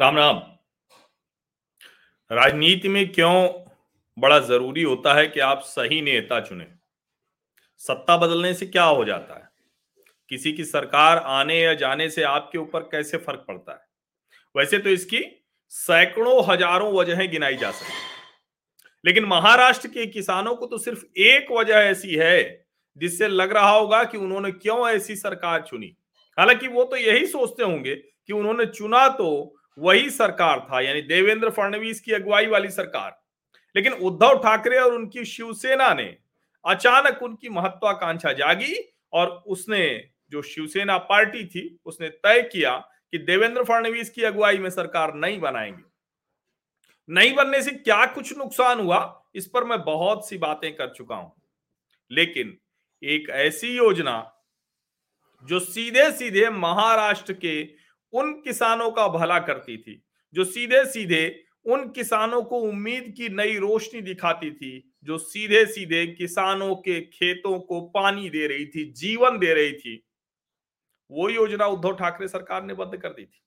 राम राम। राजनीति में क्यों बड़ा ज़रूरी होता है कि आप सही नेता चुने? सत्ता बदलने से क्या हो जाता है? किसी की सरकार आने या जाने से आपके ऊपर कैसे फ़र्क पड़ता है? वैसे तो इसकी सैकड़ों हज़ारों वजहें गिनाई जा सकती लेकिन महाराष्ट्र के किसानों को तो सिर्फ़ एक वजह ऐसी है, जिससे लग रहा होगा कि उन्होंने क्यों ऐसी सरकार चुनी। हालाँकि वो तो यही सोचते होंगे कि उन्होंने चुना तो वही सरकार था, यानी देवेंद्र फडणवीस की अगुवाई वाली सरकार। लेकिन उद्धव ठाकरे और उनकी शिवसेना ने अचानक उनकी महत्वाकांक्षा जागी और उसने जो शिवसेना पार्टी थी, उसने तय किया कि देवेंद्र फडणवीस की अगुवाई में सरकार नहीं बनाएँगे। नहीं बनने से क्या कुछ नुकसान हुआ, इस पर मैं बहुत सी बातें कर चुका हूँ। लेकिन एक ऐसी योजना, जो सीधे सीधे महाराष्ट्र के उन किसानों का भला करती थी, जो सीधे सीधे उन किसानों को उम्मीद की नई रोशनी दिखाती थी, जो सीधे सीधे किसानों के खेतों को पानी दे रही थी, जीवन दे रही थी। वो योजना उद्धव ठाकरे सरकार ने बंद कर दी थी।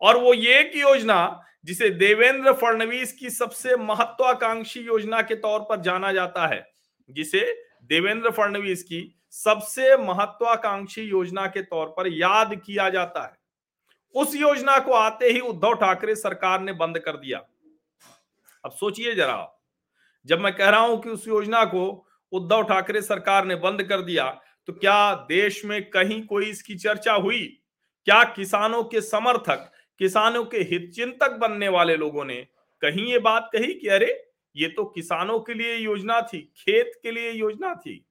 और वो ये एक योजना, जिसे देवेंद्र फडणवीस की सबसे महत्वाकांक्षी योजना के तौर पर जाना जाता है, जिसे देवेंद्र फडणवीस की सबसे महत्वाकांक्षी योजना के तौर पर याद किया जाता है। उस योजना को आते ही उद्धव ठाकरे सरकार ने बंद कर दिया। अब सोचिए जरा, जब मैं कह रहा हूँ कि उस योजना को उद्धव ठाकरे सरकार ने बंद कर दिया तो क्या देश में कहीं कोई इसकी चर्चा हुई? क्या किसानों के समर्थक, किसानों के हित चिंतक बनने वाले लोगों ने कहीं ये बात कही कि अरे, ये तो किसानों के लिए योजना थी, खेत के लिए योजना थी?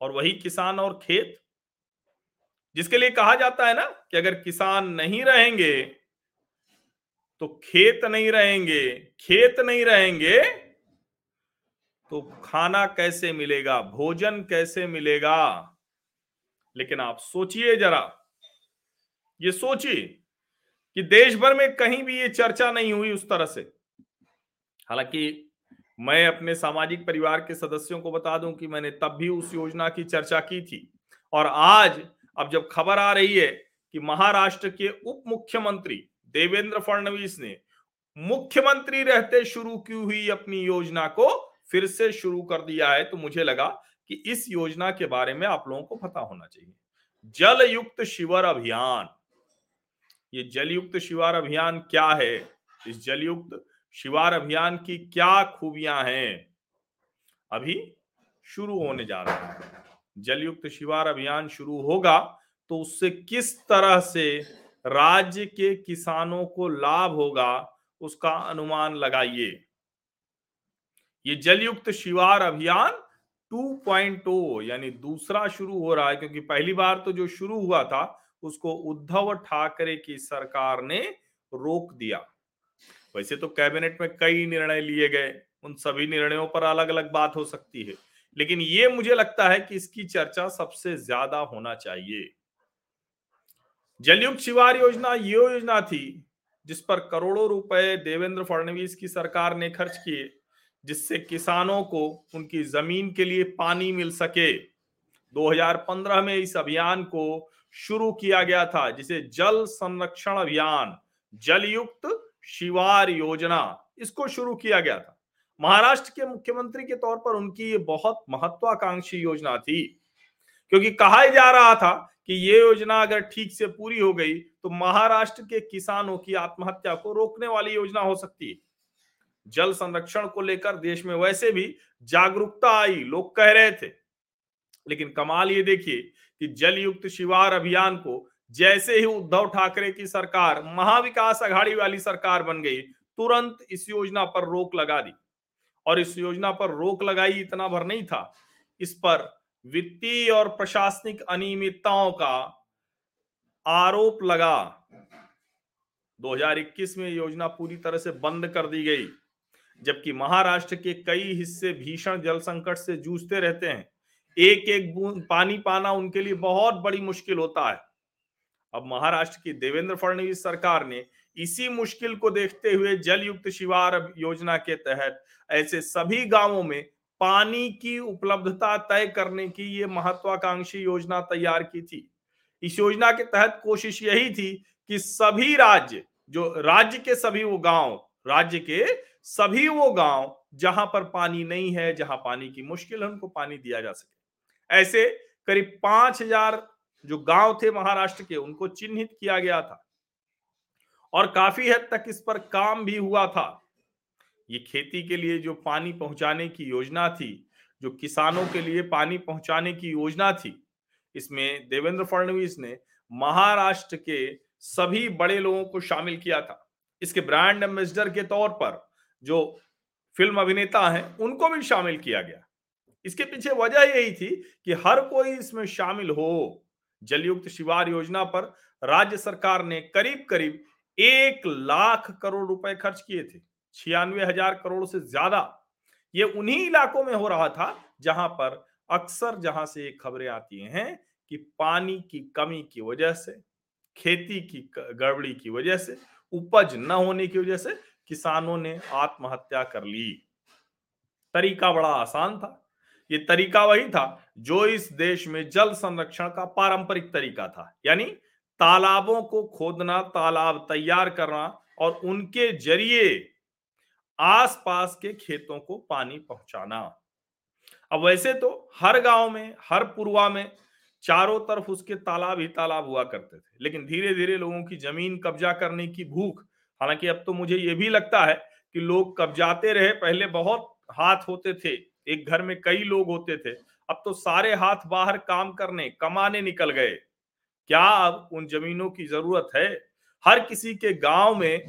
और वही किसान और खेत जिसके लिए कहा जाता है ना कि अगर किसान नहीं रहेंगे तो खेत नहीं रहेंगे, खेत नहीं रहेंगे तो खाना कैसे मिलेगा, भोजन कैसे मिलेगा? लेकिन आप सोचिए जरा, ये सोचिए कि देश भर में कहीं भी ये चर्चा नहीं हुई उस तरह से। हालाँकि मैं अपने सामाजिक परिवार के सदस्यों को बता दूँ कि मैंने तब भी उस योजना की चर्चा की थी और आज अब जब खबर आ रही है कि महाराष्ट्र के उप मुख्यमंत्री देवेंद्र फडणवीस ने मुख्यमंत्री रहते शुरू की हुई अपनी योजना को, फिर से शुरू कर दिया है तो मुझे लगा कि इस योजना के बारे में आप लोगों को पता होना चाहिए। जल युक्त शिवर अभियान। ये जल युक्त शिवार अभियान क्या है? इस जल युक्त शिवार अभियान की क्या खूबियाँ हैं? अभी शुरू होने जा रहा है। जलयुक्त शिवार अभियान शुरू होगा तो उससे किस तरह से राज्य के किसानों को लाभ होगा, उसका अनुमान लगाइए। ये जलयुक्त शिवार अभियान 2.0 यानी दूसरा शुरू हो रहा है, क्योंकि पहली बार तो जो शुरू हुआ था, उसको उद्धव ठाकरे की सरकार ने रोक दिया। वैसे तो कैबिनेट में कई निर्णय लिए गए, उन सभी निर्णयों पर अलग अलग बात हो सकती है। लेकिन ये मुझे लगता है कि इसकी चर्चा सबसे ज़्यादा होना चाहिए। जलयुक्त शिवार योजना ये योजना थी जिस पर करोड़ों रुपए देवेंद्र फडणवीस की सरकार ने खर्च किए, जिससे किसानों को उनकी ज़मीन के लिए पानी मिल सके। 2015 में इस अभियान को शुरू किया गया था, जिसे जल संरक्षण अभियान, जलयुक्त शिवार योजना, इसको शुरू किया गया था। महाराष्ट्र के मुख्यमंत्री के तौर पर उनकी ये बहुत महत्वाकांक्षी योजना थी। क्योंकि कहा जा रहा था कि ये योजना अगर ठीक से पूरी हो गई तो महाराष्ट्र के किसानों की आत्महत्या को रोकने वाली योजना हो सकती है। जल संरक्षण को लेकर देश में वैसे भी जागरूकता आई, लोग कह रहे थे। लेकिन कमाल ये देखिए कि जल युक्त शिवार अभियान को जैसे ही उद्धव ठाकरे की सरकार, महाविकास आघाड़ी वाली सरकार बन गई, तुरंत इस योजना पर रोक लगा दी। और इस योजना पर रोक लगाई इतना भर नहीं था। इस पर वित्तीय और प्रशासनिक अनियमितताओं का आरोप लगा। 2021 में योजना पूरी तरह से बंद कर दी गई, जबकि महाराष्ट्र के कई हिस्से भीषण जल संकट से जूझते रहते हैं। एक एक बूंद पानी पाना उनके लिए बहुत बड़ी मुश्किल होता है। अब महाराष्ट्र की देवेंद्र फडणवीस सरकार ने इसी मुश्किल को देखते हुए जल युक्त शिवार योजना के तहत ऐसे सभी गाँवों में पानी की उपलब्धता तय करने की ये महत्वाकांक्षी योजना तैयार की थी। इस योजना के तहत कोशिश यही थी कि सभी राज्य, जो राज्य के सभी वो गाँव, राज्य के सभी वो गाँव जहाँ पर पानी नहीं है, जहाँ पानी की मुश्किल है, उनको पानी दिया जा सके। ऐसे करीब पाँच हज़ार जो गाँव थे महाराष्ट्र के, उनको चिन्हित किया गया था। और काफ़ी हद तक इस पर काम भी हुआ था। ये खेती के लिए जो पानी पहुँचाने की योजना थी, जो किसानों के लिए पानी पहुँचाने की योजना थी, इसमें देवेंद्र फडणवीस ने महाराष्ट्र के सभी बड़े लोगों को शामिल किया था। इसके ब्रांड एम्बेसडर के तौर पर जो फ़िल्म अभिनेता हैं, उनको भी शामिल किया गया। इसके पीछे वजह यही थी कि हर कोई इसमें शामिल हो। जलयुक्त शिवार योजना पर राज्य सरकार ने करीब करीब एक लाख करोड़ रुपए खर्च किए थे। छियानवे हज़ार करोड़ से ज़्यादा। ये उन्हीं इलाकों में हो रहा था जहाँ पर अक्सर जहाँ से खबरें आती हैं कि पानी की कमी की वजह से, खेती की, गड़बड़ी की वजह से, उपज न होने की वजह से किसानों ने आत्महत्या कर ली। तरीका बड़ा आसान था। ये तरीका वही था जो इस देश में जल संरक्षण का पारंपरिक तरीका था। यानी तालाबों को खोदना, तालाब तैयार करना और उनके ज़रिए आसपास के खेतों को पानी पहुंचाना। अब वैसे तो हर गाँव में, हर पुरवा में चारों तरफ़ उसके तालाब ही तालाब हुआ करते थे, लेकिन धीरे धीरे लोगों की ज़मीन कब्जा करने की भूख, हालाँकि अब तो मुझे यह भी लगता है कि लोग कब्जाते रहे, पहले बहुत हाथ होते थे, एक घर में कई लोग होते थे, अब तो सारे हाथ बाहर काम करने, कमाने निकल गए। क्या अब उन जमीनों की ज़रूरत है? हर किसी के गाँव में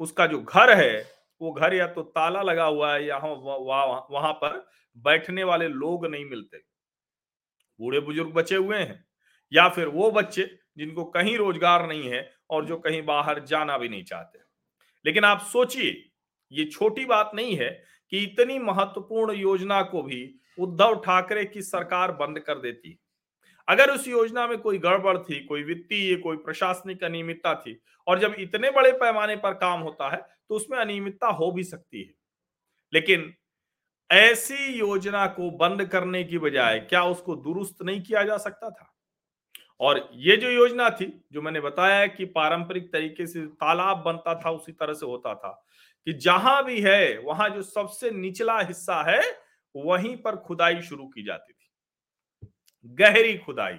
उसका जो घर है, वो घर या तो ताला लगा हुआ है, या वहाँ पर बैठने वाले लोग नहीं मिलते। बूढ़े बुज़ुर्ग बचे हुए हैं, या फिर वो बच्चे जिनको कहीं रोज़गार नहीं है और जो कहीं बाहर जाना भी नहीं चाहते। लेकिन आप सोचिए, ये छोटी बात नहीं है कि इतनी महत्वपूर्ण योजना को भी उद्धव ठाकरे की सरकार बंद कर देती अगर उस योजना में कोई गड़बड़ थी, कोई वित्तीय, कोई प्रशासनिक अनियमितता थी और जब इतने बड़े पैमाने पर काम होता है तो उसमें अनियमितता हो भी सकती है। लेकिन ऐसी योजना को बंद करने की बजाय क्या उसको दुरुस्त नहीं किया जा सकता था? और ये जो योजना थी, जो मैंने बताया कि पारंपरिक तरीके से तालाब बनता था, उसी तरह से होता था, कि जहाँ भी है, वहाँ जो सबसे निचला हिस्सा है, वहीं पर खुदाई शुरू की जाती थी। गहरी खुदाई।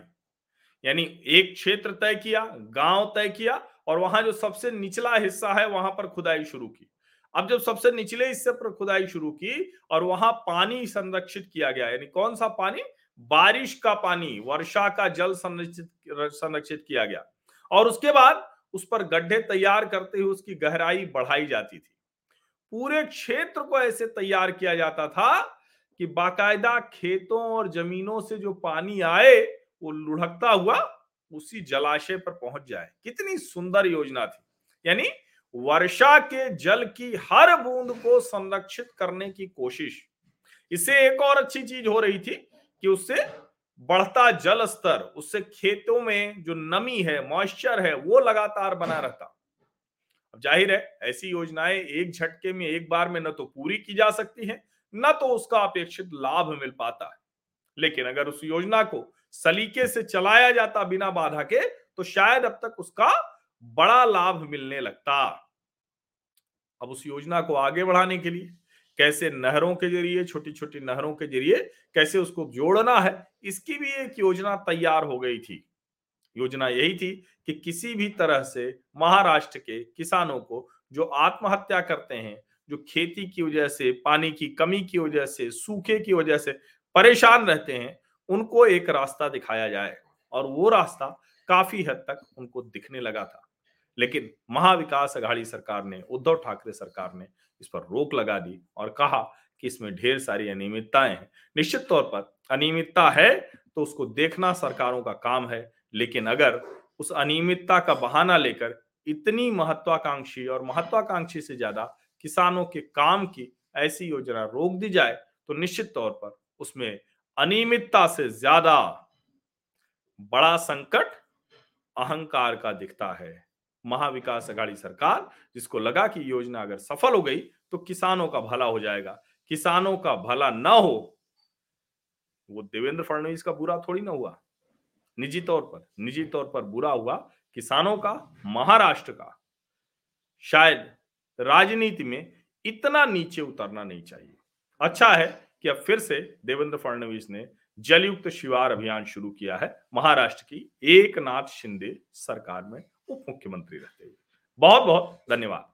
यानी एक क्षेत्र तय किया, गाँव तय किया और वहाँ जो सबसे निचला हिस्सा है, वहाँ पर खुदाई शुरू की। अब जब सबसे निचले हिस्से पर खुदाई शुरू की और वहाँ पानी संरक्षित किया गया, यानी कौन सा पानी? बारिश का पानी, वर्षा का जल संरक्षित संरक्षित किया गया। और उसके बाद उस पर गड्ढे तैयार करते हुए उसकी गहराई बढ़ाई जाती थी। पूरे क्षेत्र को ऐसे तैयार किया जाता था कि बाकायदा खेतों और जमीनों से जो पानी आए, वो लुढ़कता हुआ उसी जलाशय पर पहुँच जाए। कितनी सुंदर योजना थी। यानी वर्षा के जल की हर बूंद को संरक्षित करने की कोशिश। इससे एक और अच्छी चीज़ हो रही थी कि उससे बढ़ता जल स्तर, उससे खेतों में जो नमी है, मॉइस्चर है, वो लगातार बना रहता। अब ज़ाहिर है, ऐसी योजनाएँ एक झटके में, एक बार में न तो पूरी की जा सकती है। न तो उसका अपेक्षित लाभ मिल पाता है। लेकिन अगर उस योजना को सलीके से चलाया जाता बिना बाधा के तो शायद अब तक उसका बड़ा लाभ मिलने लगता। अब उस योजना को आगे बढ़ाने के लिए, कैसे नहरों के ज़रिए छोटी छोटी नहरों के ज़रिए, कैसे उसको जोड़ना है, इसकी भी एक योजना तैयार हो गई थी। योजना यही थी कि किसी भी तरह से महाराष्ट्र के किसानों को जो आत्महत्या करते हैं जो खेती की वजह से, पानी की कमी की वजह से, सूखे की वजह से परेशान रहते हैं, उनको एक रास्ता दिखाया जाए। और वो रास्ता काफ़ी हद तक उनको दिखने लगा था। लेकिन महाविकास अघाड़ी सरकार ने, उद्धव ठाकरे सरकार ने इस पर रोक लगा दी और कहा कि इसमें ढेर सारी अनियमितताएँ हैं। निश्चित तौर पर अनियमितता है तो उसको देखना सरकारों का काम है, लेकिन अगर उस अनियमितता का बहाना लेकर इतनी महत्वाकांक्षी और महत्वाकांक्षी से ज़्यादा किसानों के काम की ऐसी योजना रोक दी जाए तो निश्चित तौर पर उसमें अनियमितता से ज़्यादा बड़ा संकट अहंकार का दिखता है। महाविकास अघाड़ी सरकार, जिसको लगा कि योजना अगर सफल हो गई तो किसानों का भला हो जाएगा। किसानों का भला ना हो, वो देवेंद्र फडणवीस का बुरा थोड़ी ना हुआ। निजी तौर पर, निजी तौर पर बुरा हुआ किसानों का, महाराष्ट्र का। शायद राजनीति में इतना नीचे उतरना नहीं चाहिए। अच्छा है कि अब फिर से देवेंद्र फडणवीस ने जलयुक्त शिवार अभियान शुरू किया है। महाराष्ट्र की एक नाथ शिंदे सरकार में उप मुख्यमंत्री रहते हुए बहुत बहुत धन्यवाद।